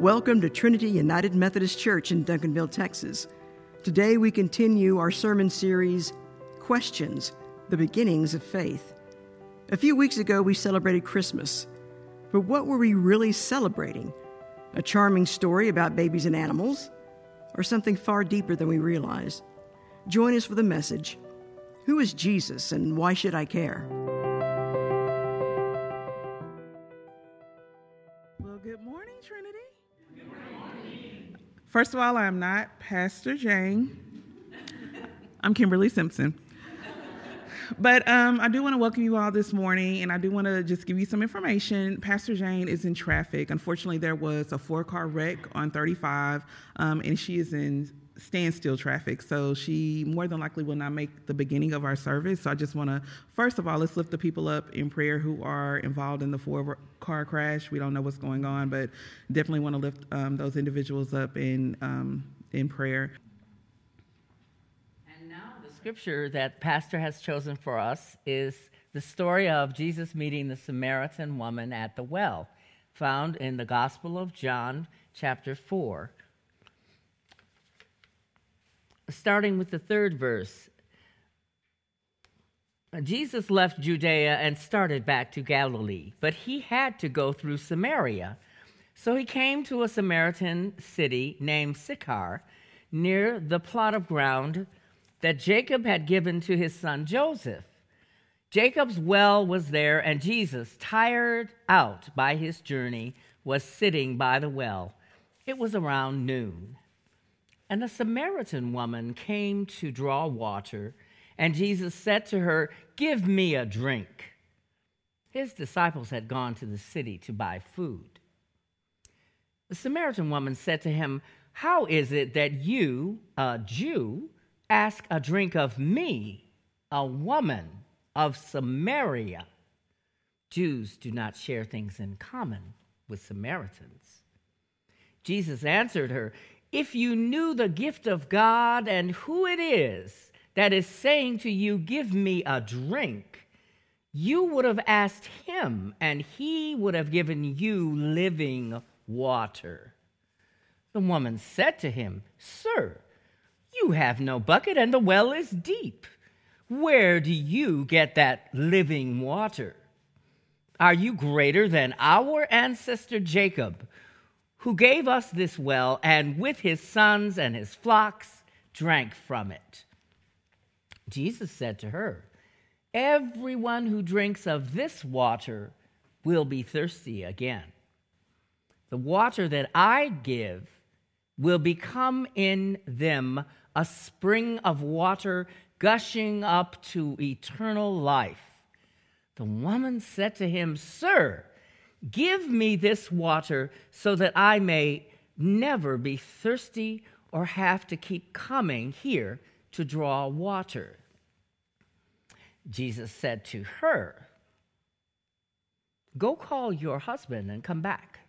Welcome to Trinity United Methodist Church in Duncanville, Texas. Today we continue our sermon series, Questions The Beginnings of Faith. A few weeks ago we celebrated Christmas. But what were we really celebrating? A charming story about babies and animals? Or something far deeper than we realize? Join us for the message Who is Jesus and why should I care? First of all, I'm not Pastor Jane. I'm Kimberly Simpson. But um, I do want to welcome you all this morning, and I do want to just give you some information. Pastor Jane is in traffic. Unfortunately, there was a four car wreck on 35, um, and she is in standstill traffic. So she more than likely will not make the beginning of our service. So I just want to, first of all, let's lift the people up in prayer who are involved in the four car crash. We don't know what's going on, but definitely want to lift um, those individuals up in, um, in prayer. And now the scripture that Pastor has chosen for us is the story of Jesus meeting the Samaritan woman at the well, found in the Gospel of John, chapter 4 starting with the third verse. Jesus left Judea and started back to Galilee, but he had to go through Samaria. So he came to a Samaritan city named Sychar, near the plot of ground that Jacob had given to his son Joseph. Jacob's well was there, and Jesus, tired out by his journey, was sitting by the well. It was around noon. And a Samaritan woman came to draw water, and Jesus said to her, Give me a drink. His disciples had gone to the city to buy food. The Samaritan woman said to him, How is it that you, a Jew, ask a drink of me, a woman of Samaria? Jews do not share things in common with Samaritans. Jesus answered her, if you knew the gift of God and who it is that is saying to you, Give me a drink, you would have asked him, and he would have given you living water. The woman said to him, Sir, you have no bucket, and the well is deep. Where do you get that living water? Are you greater than our ancestor Jacob? Who gave us this well, and with his sons and his flocks drank from it. Jesus said to her, Everyone who drinks of this water will be thirsty again. The water that I give will become in them a spring of water gushing up to eternal life. The woman said to him, Sir, Give me this water so that I may never be thirsty or have to keep coming here to draw water. Jesus said to her, Go call your husband and come back.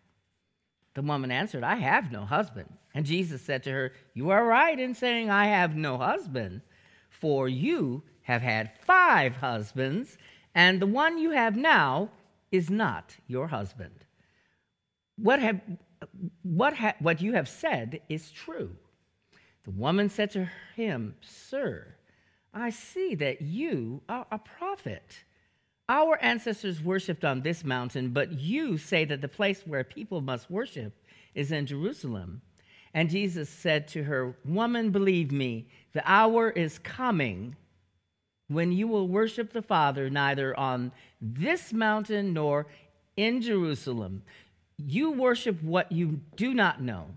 The woman answered, I have no husband. And Jesus said to her, You are right in saying, I have no husband, for you have had five husbands, and the one you have now is not your husband. What, have, what, ha, what you have said is true. The woman said to him, Sir, I see that you are a prophet. Our ancestors worshipped on this mountain, but you say that the place where people must worship is in Jerusalem. And Jesus said to her, Woman, believe me, the hour is coming when you will worship the Father neither on this mountain nor in Jerusalem. You worship what you do not know.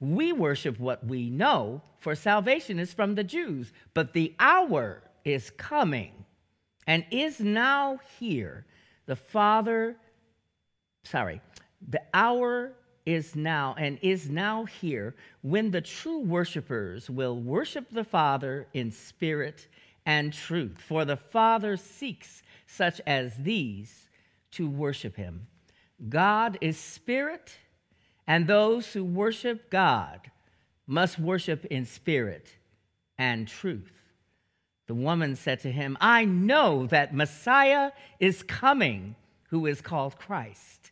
We worship what we know, for salvation is from the Jews. But the hour is coming and is now here. The Father, sorry, the hour is now and is now here when the true worshipers will worship the Father in spirit and truth. For the Father seeks such as these to worship him. God is spirit, and those who worship God must worship in spirit and truth. The woman said to him, I know that Messiah is coming, who is called Christ.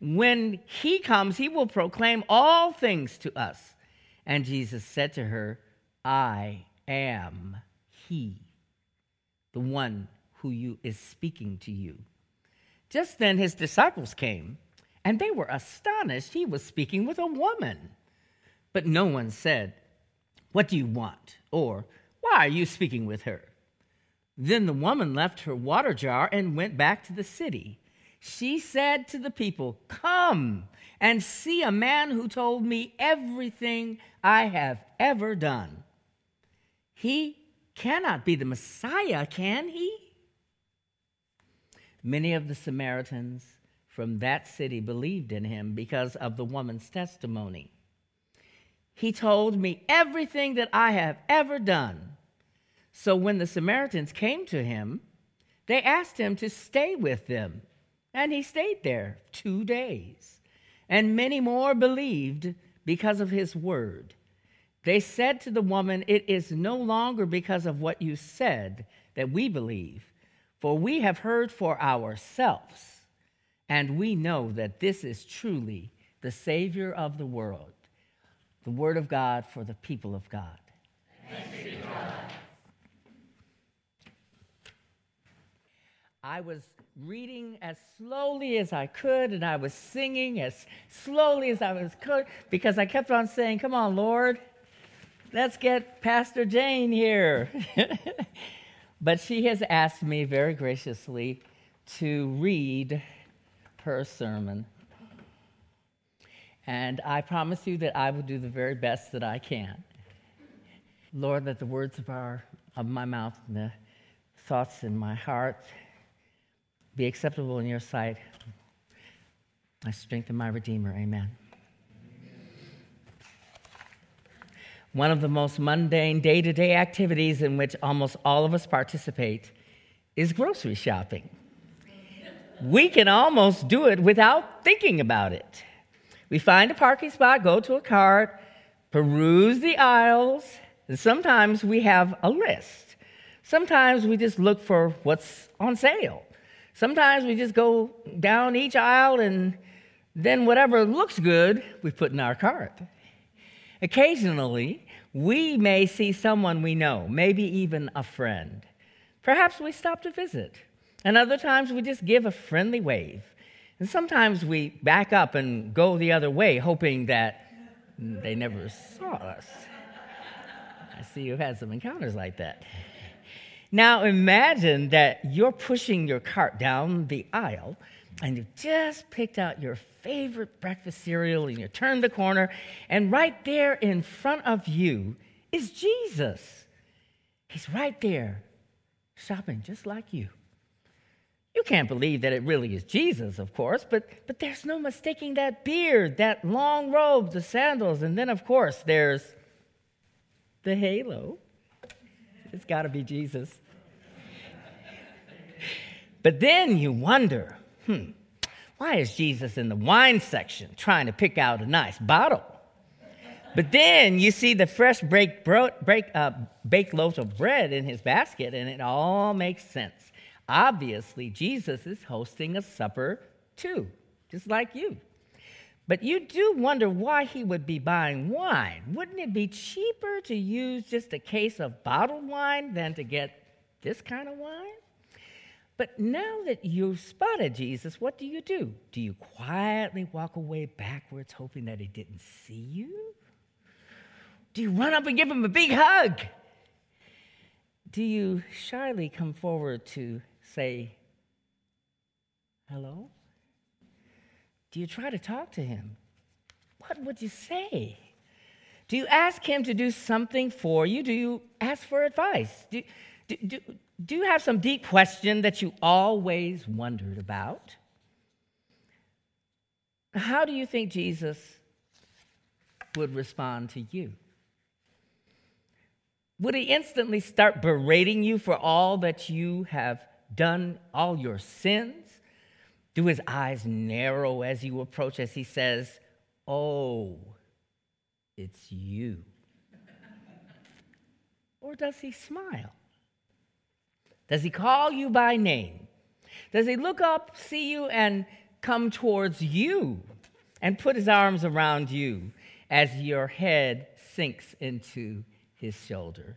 When he comes, he will proclaim all things to us. And Jesus said to her, I am he, the one who you, is speaking to you. Just then his disciples came, and they were astonished he was speaking with a woman. But no one said, What do you want? Or, Why are you speaking with her? Then the woman left her water jar and went back to the city. She said to the people, Come and see a man who told me everything I have ever done. He cannot be the Messiah, can he? Many of the Samaritans from that city believed in him because of the woman's testimony. He told me everything that I have ever done. So when the Samaritans came to him, they asked him to stay with them, and he stayed there two days. And many more believed because of his word. They said to the woman, It is no longer because of what you said that we believe, for we have heard for ourselves, and we know that this is truly the Savior of the world. The word of God for the people of God. I was reading as slowly as I could, and I was singing as slowly as I was could because I kept on saying, Come on, Lord, let's get Pastor Jane here. but she has asked me very graciously to read her sermon. And I promise you that I will do the very best that I can. Lord, that the words of, our, of my mouth and the thoughts in my heart be acceptable in your sight. My strength and my Redeemer. Amen. One of the most mundane day to day activities in which almost all of us participate is grocery shopping. We can almost do it without thinking about it. We find a parking spot, go to a cart, peruse the aisles, and sometimes we have a list. Sometimes we just look for what's on sale. Sometimes we just go down each aisle and then whatever looks good, we put in our cart. Occasionally, we may see someone we know, maybe even a friend. Perhaps we stop to visit. And other times we just give a friendly wave. And sometimes we back up and go the other way, hoping that they never saw us. I see you've had some encounters like that. Now imagine that you're pushing your cart down the aisle and you just picked out your favorite breakfast cereal and you turn the corner, and right there in front of you is Jesus. He's right there, shopping just like you. You can't believe that it really is Jesus, of course, but, but there's no mistaking that beard, that long robe, the sandals, and then, of course, there's the halo. It's got to be Jesus. But then you wonder hmm, why is Jesus in the wine section trying to pick out a nice bottle? But then you see the fresh break, bro, break, uh, baked loaf of bread in his basket, and it all makes sense. Obviously, Jesus is hosting a supper too, just like you. But you do wonder why he would be buying wine. Wouldn't it be cheaper to use just a case of bottled wine than to get this kind of wine? But now that you've spotted Jesus, what do you do? Do you quietly walk away backwards, hoping that he didn't see you? Do you run up and give him a big hug? Do you shyly come forward to say hello? Do you try to talk to him? What would you say? Do you ask him to do something for you? Do you ask for advice? Do, do, do, you have some deep question that you always wondered about? How do you think Jesus would respond to you? Would he instantly start berating you for all that you have done, all your sins? Do his eyes narrow as you approach, as he says, Oh, it's you? or does he smile? Does he call you by name? Does he look up, see you, and come towards you and put his arms around you as your head sinks into his shoulder.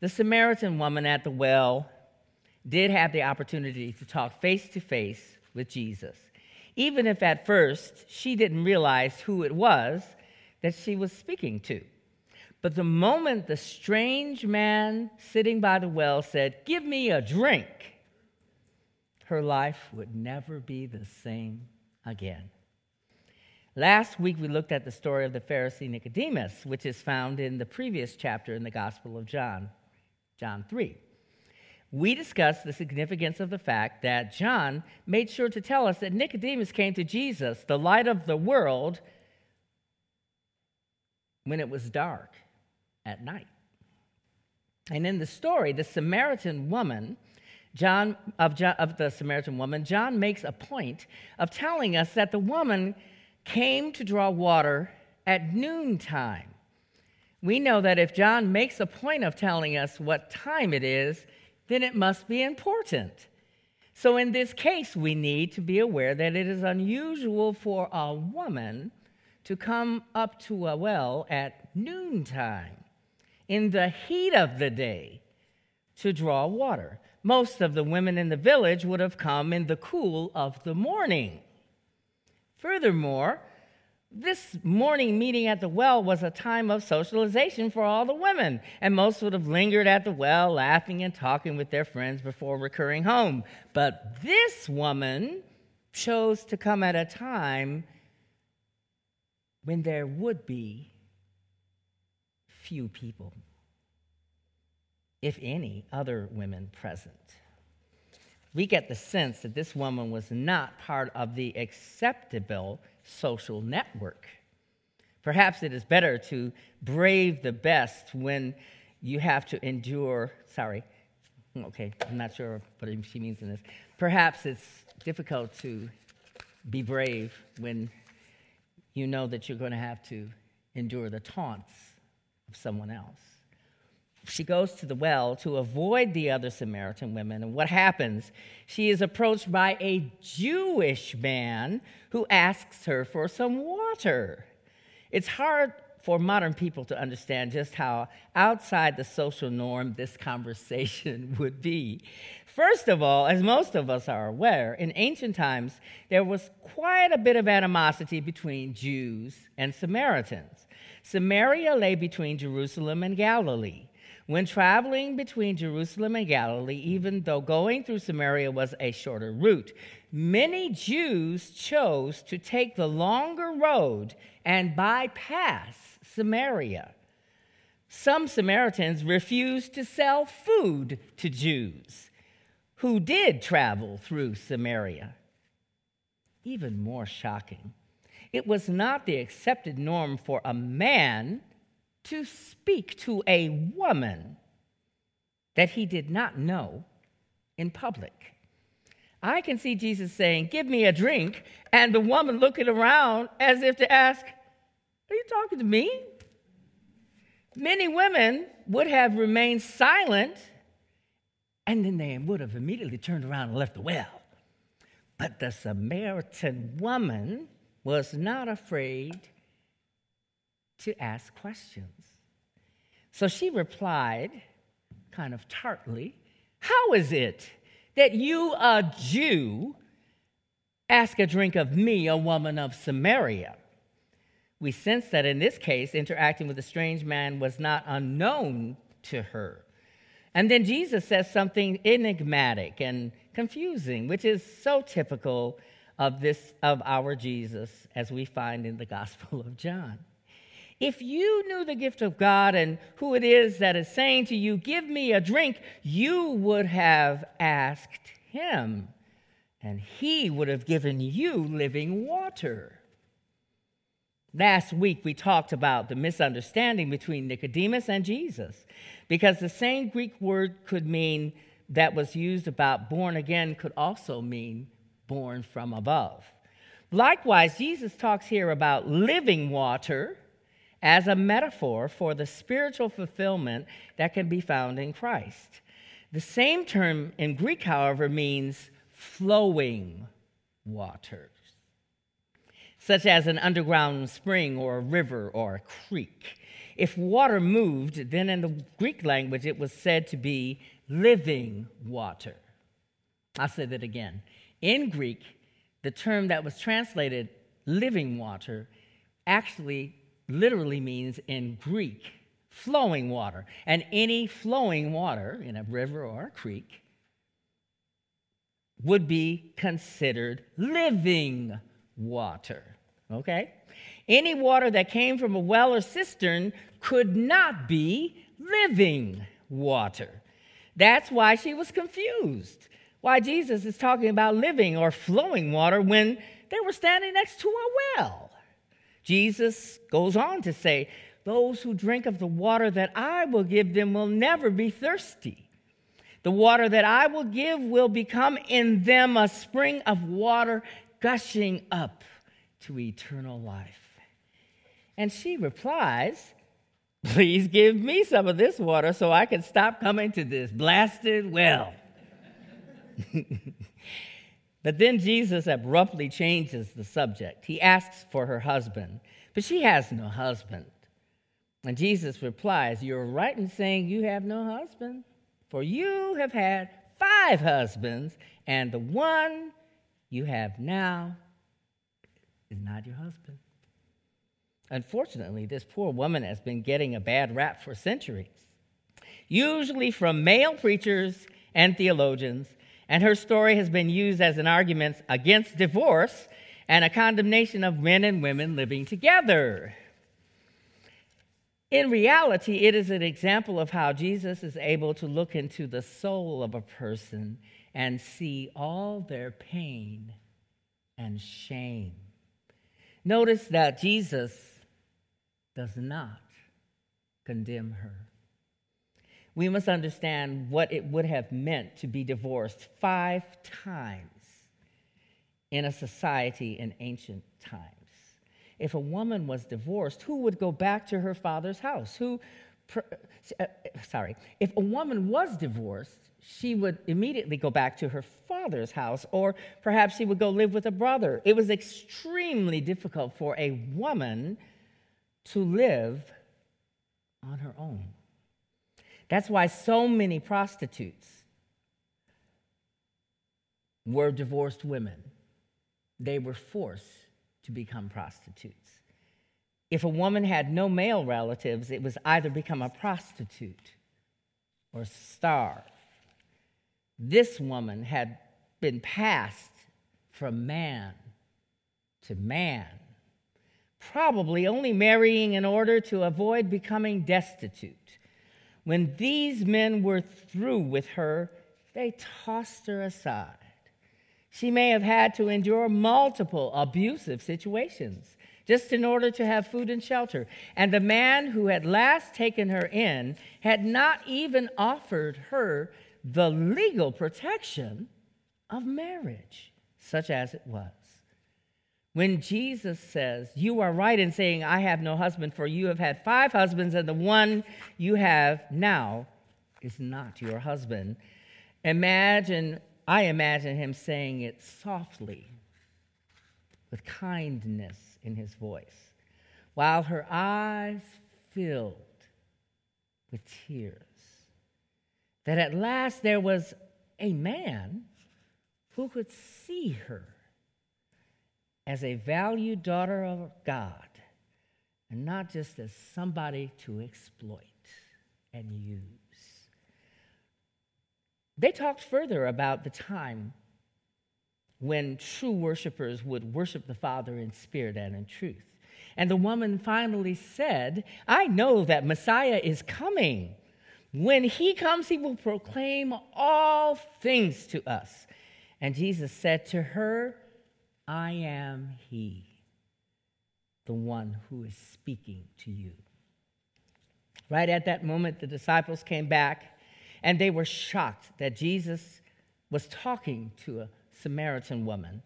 The Samaritan woman at the well did have the opportunity to talk face to face with Jesus, even if at first she didn't realize who it was that she was speaking to. But the moment the strange man sitting by the well said, Give me a drink, her life would never be the same again. Last week, we looked at the story of the Pharisee Nicodemus, which is found in the previous chapter in the Gospel of John, John 3. We discussed the significance of the fact that John made sure to tell us that Nicodemus came to Jesus, the light of the world, when it was dark at night. And in the story, the Samaritan woman, John of, John, of the Samaritan woman, John makes a point of telling us that the woman came to draw water at noontime. We know that if John makes a point of telling us what time it is, then it must be important. So, in this case, we need to be aware that it is unusual for a woman to come up to a well at noontime, in the heat of the day, to draw water. Most of the women in the village would have come in the cool of the morning. Furthermore, this morning meeting at the well was a time of socialization for all the women, and most would have lingered at the well, laughing and talking with their friends before recurring home. But this woman chose to come at a time when there would be few people, if any, other women present we get the sense that this woman was not part of the acceptable social network. Perhaps it is better to brave the best when you have to endure, sorry, okay, I'm not sure what she means in this. Perhaps it's difficult to be brave when you know that you're going to have to endure the taunts of someone else she goes to the well to avoid the other Samaritan women. And what happens? She is approached by a Jewish man who asks her for some water. It's hard for modern people to understand just how outside the social norm this conversation would be. First of all, as most of us are aware, in ancient times there was quite a bit of animosity between Jews and Samaritans. Samaria lay between Jerusalem and Galilee. When traveling between Jerusalem and Galilee, even though going through Samaria was a shorter route, many Jews chose to take the longer road and bypass Samaria. Some Samaritans refused to sell food to Jews who did travel through Samaria. Even more shocking, it was not the accepted norm for a man to speak to a woman that he did not know in public. I can see Jesus saying, Give me a drink, and the woman looking around as if to ask, Are you talking to me? Many women would have remained silent, and then they would have immediately turned around and left the well. But the Samaritan woman was not afraid to ask questions. So she replied, kind of tartly, How is it that you, a Jew, ask a drink of me, a woman of Samaria? We sense that in this case, interacting with a strange man was not unknown to her. And then Jesus says something enigmatic and confusing, which is so typical of this of our Jesus as we find in the Gospel of John. If you knew the gift of God and who it is that is saying to you, Give me a drink, you would have asked him, and he would have given you living water. Last week, we talked about the misunderstanding between Nicodemus and Jesus, because the same Greek word could mean that was used about born again could also mean born from above. Likewise, Jesus talks here about living water as a metaphor for the spiritual fulfillment that can be found in Christ. The same term in Greek, however, means flowing waters, such as an underground spring or a river or a creek. If water moved, then in the Greek language it was said to be living water. I'll say that again. In Greek, the term that was translated living water actually literally means in Greek flowing water. And any flowing water in a river or a creek would be considered living water. Okay? Any water that came from a well or cistern could not be living water. That's why she was confused. Why Jesus is talking about living or flowing water when they were standing next to a well. Jesus goes on to say, Those who drink of the water that I will give them will never be thirsty. The water that I will give will become in them a spring of water gushing up to eternal life. And she replies, Please give me some of this water so I can stop coming to this blasted well. but then Jesus abruptly changes the subject. He asks for her husband, but she has no husband. And Jesus replies, You're right in saying you have no husband, for you have had five husbands, and the one you have now is not your husband. Unfortunately, this poor woman has been getting a bad rap for centuries, usually from male preachers and theologians, and her story has been used as an argument against divorce and a condemnation of men and women living together. In reality, it is an example of how Jesus is able to look into the soul of a person and see all their pain and shame. Notice that Jesus does not condemn her. We must understand what it would have meant to be divorced five times in a society in ancient times. If a woman was divorced, who would go back to her father's house? Who, uh, sorry, if a woman was divorced, she would immediately go back to her father's house, or perhaps she would go live with a brother. It was extremely difficult for a woman to live on her own. That's why so many prostitutes were divorced women. They were forced to become prostitutes. If a woman had no male relatives, it was either become a prostitute or starve. This woman had been passed from man to man probably only marrying in order to avoid becoming destitute. When these men were through with her, they tossed her aside. She may have had to endure multiple abusive situations just in order to have food and shelter. And the man who had last taken her in had not even offered her the legal protection of marriage, such as it was. When Jesus says, You are right in saying, I have no husband, for you have had five husbands, and the one you have now is not your husband. Imagine, I imagine him saying it softly, with kindness in his voice, while her eyes filled with tears. That at last there was a man who could see her as a valued daughter of God and not just as somebody to exploit and use. They talked further about the time when true worshipers would worship the Father in spirit and in truth. And the woman finally said, I know that Messiah is coming. When he comes, he will proclaim all things to us. And Jesus said to her, I am He, the one who is speaking to you. Right at that moment, the disciples came back and they were shocked that Jesus was talking to a Samaritan woman.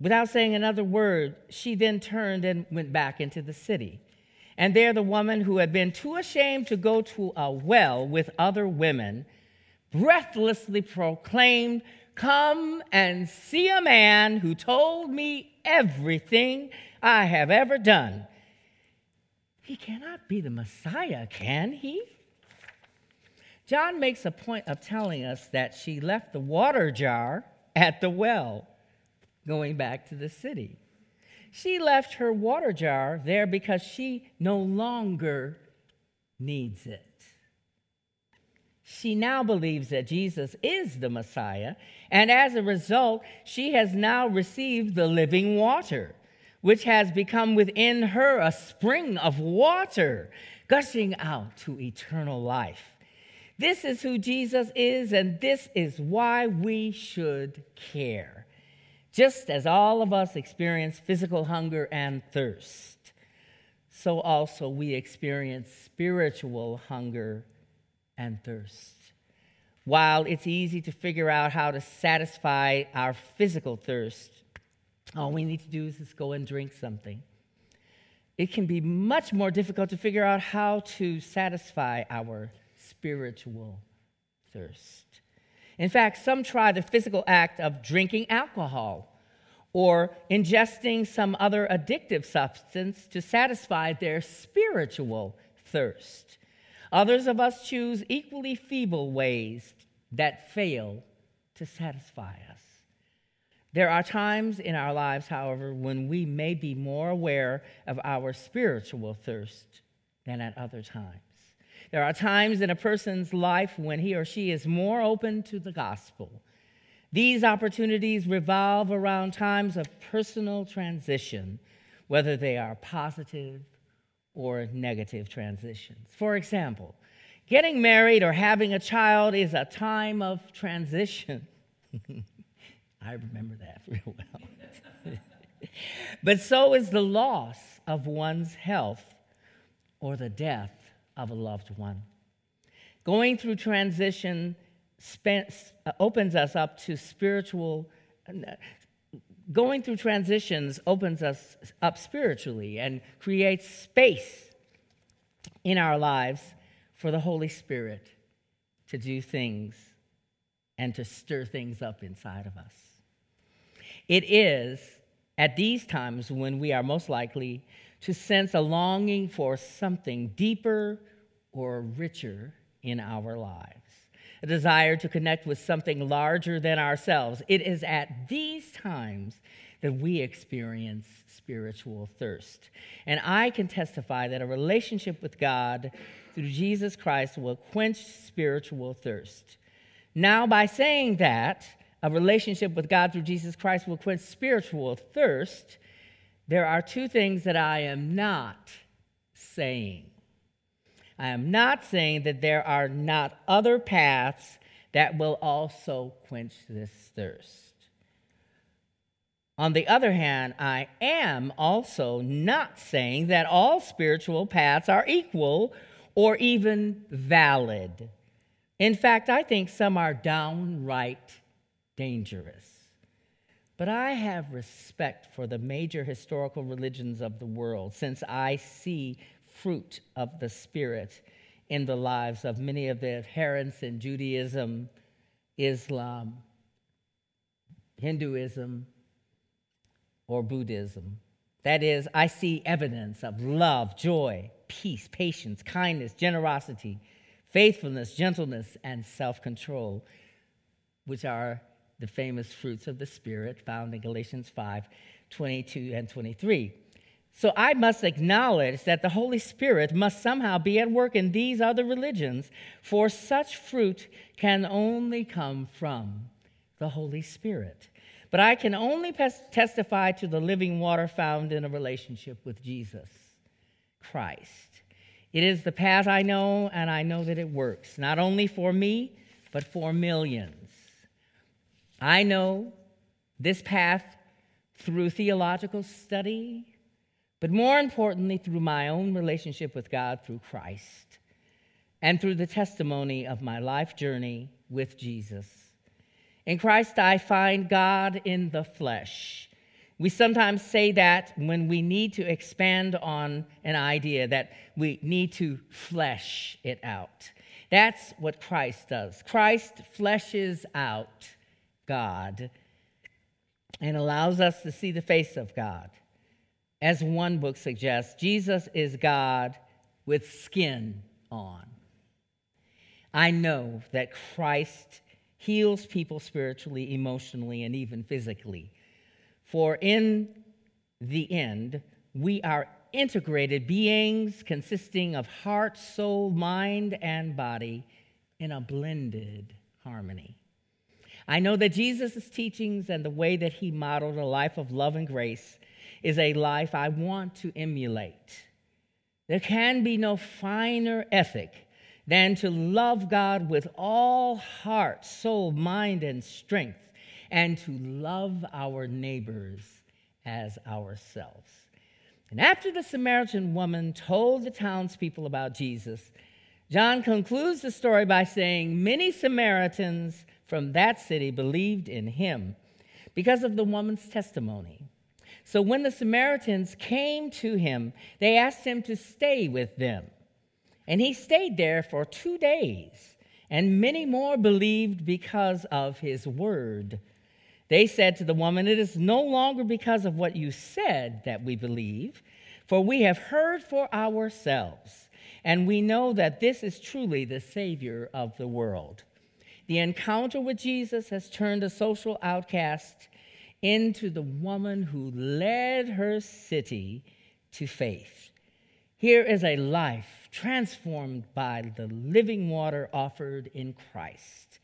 Without saying another word, she then turned and went back into the city. And there, the woman who had been too ashamed to go to a well with other women breathlessly proclaimed, Come and see a man who told me everything I have ever done. He cannot be the Messiah, can he? John makes a point of telling us that she left the water jar at the well, going back to the city. She left her water jar there because she no longer needs it. She now believes that Jesus is the Messiah, and as a result, she has now received the living water, which has become within her a spring of water gushing out to eternal life. This is who Jesus is, and this is why we should care. Just as all of us experience physical hunger and thirst, so also we experience spiritual hunger and thirst. While it's easy to figure out how to satisfy our physical thirst, all we need to do is just go and drink something. It can be much more difficult to figure out how to satisfy our spiritual thirst. In fact, some try the physical act of drinking alcohol or ingesting some other addictive substance to satisfy their spiritual thirst. Others of us choose equally feeble ways that fail to satisfy us. There are times in our lives, however, when we may be more aware of our spiritual thirst than at other times. There are times in a person's life when he or she is more open to the gospel. These opportunities revolve around times of personal transition, whether they are positive or negative transitions. For example, getting married or having a child is a time of transition. I remember that real well. but so is the loss of one's health or the death of a loved one. Going through transition opens us up to spiritual. Going through transitions opens us up spiritually and creates space in our lives for the Holy Spirit to do things and to stir things up inside of us. It is at these times when we are most likely to sense a longing for something deeper or richer in our lives, a desire to connect with something larger than ourselves. It is at these times that we experience spiritual thirst. And I can testify that a relationship with God through Jesus Christ will quench spiritual thirst. Now, by saying that, a relationship with God through Jesus Christ will quench spiritual thirst there are two things that I am not saying. I am not saying that there are not other paths that will also quench this thirst. On the other hand, I am also not saying that all spiritual paths are equal or even valid. In fact, I think some are downright dangerous. But I have respect for the major historical religions of the world since I see fruit of the Spirit in the lives of many of the adherents in Judaism, Islam, Hinduism, or Buddhism. That is, I see evidence of love, joy, peace, patience, kindness, generosity, faithfulness, gentleness, and self control, which are the famous fruits of the Spirit found in Galatians 5 22 and 23. So I must acknowledge that the Holy Spirit must somehow be at work in these other religions, for such fruit can only come from the Holy Spirit. But I can only testify to the living water found in a relationship with Jesus Christ. It is the path I know, and I know that it works, not only for me, but for millions. I know this path through theological study, but more importantly, through my own relationship with God through Christ and through the testimony of my life journey with Jesus. In Christ, I find God in the flesh. We sometimes say that when we need to expand on an idea, that we need to flesh it out. That's what Christ does. Christ fleshes out God and allows us to see the face of God. As one book suggests, Jesus is God with skin on. I know that Christ heals people spiritually, emotionally, and even physically. For in the end, we are integrated beings consisting of heart, soul, mind, and body in a blended harmony. I know that Jesus' teachings and the way that he modeled a life of love and grace is a life I want to emulate. There can be no finer ethic than to love God with all heart, soul, mind, and strength, and to love our neighbors as ourselves. And after the Samaritan woman told the townspeople about Jesus, John concludes the story by saying, Many Samaritans from that city believed in him because of the woman's testimony. So when the Samaritans came to him, they asked him to stay with them. And he stayed there for two days, and many more believed because of his word. They said to the woman, It is no longer because of what you said that we believe, for we have heard for ourselves, and we know that this is truly the Savior of the world. The encounter with Jesus has turned a social outcast into the woman who led her city to faith. Here is a life transformed by the living water offered in Christ.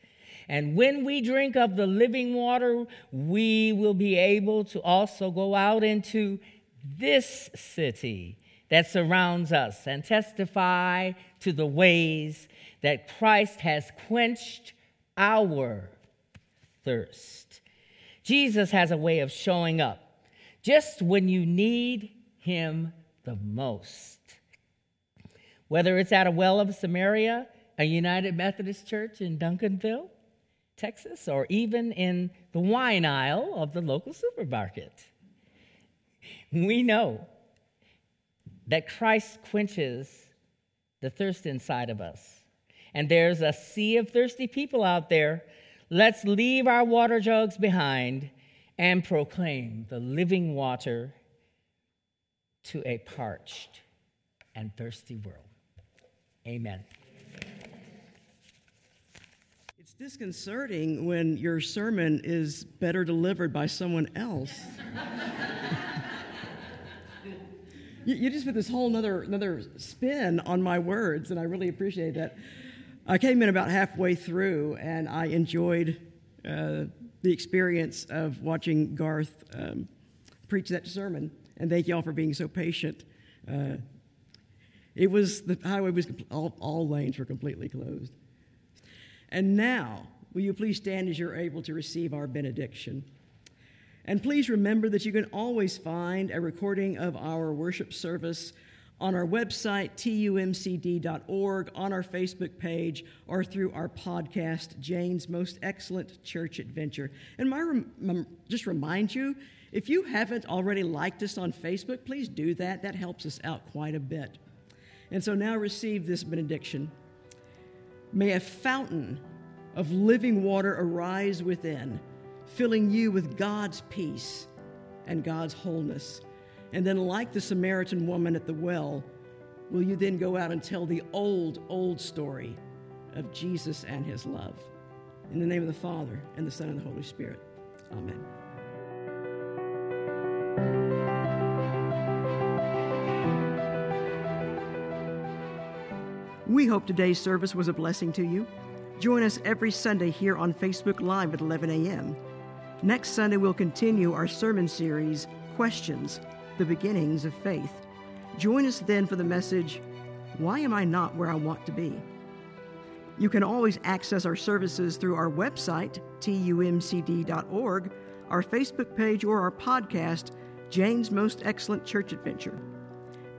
And when we drink of the living water, we will be able to also go out into this city that surrounds us and testify to the ways that Christ has quenched our thirst. Jesus has a way of showing up just when you need him the most. Whether it's at a well of Samaria, a United Methodist Church in Duncanville, Texas, or even in the wine aisle of the local supermarket. We know that Christ quenches the thirst inside of us and there's a sea of thirsty people out there. Let's leave our water jugs behind and proclaim the living water to a parched and thirsty world. Amen. It's disconcerting when your sermon is better delivered by someone else. you, you, just put this whole another, another spin on my words, and I really appreciate that. I came in about halfway through, and I enjoyed uh, the experience of watching Garth um, preach that sermon. And thank you all for being so patient. Uh, it was the highway was all, all lanes were completely closed. And now, will you please stand as you're able to receive our benediction? And please remember that you can always find a recording of our worship service on our website, tumcd.org, on our Facebook page, or through our podcast, Jane's Most Excellent Church Adventure. And my rem- just remind you, if you haven't already liked us on Facebook, please do that. That helps us out quite a bit. And so now receive this benediction. May a fountain of living water arise within, filling you with God's peace and God's wholeness. And then, like the Samaritan woman at the well, will you then go out and tell the old, old story of Jesus and his love? In the name of the Father, and the Son, and the Holy Spirit. Amen. We hope today's service was a blessing to you. Join us every Sunday here on Facebook Live at 11 a.m. Next Sunday, we'll continue our sermon series, Questions the beginnings of faith. Join us then for the message, Why Am I Not Where I Want to Be? You can always access our services through our website, tumcd.org, our Facebook page, or our podcast, Jane's Most Excellent Church Adventure.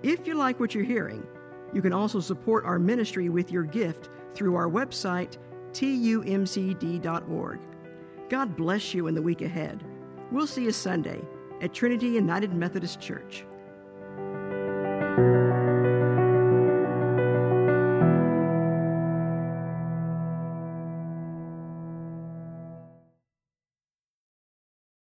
If you like what you're hearing, you can also support our ministry with your gift through our website, tumcd.org. God bless you in the week ahead. We'll see you Sunday at Trinity United Methodist Church.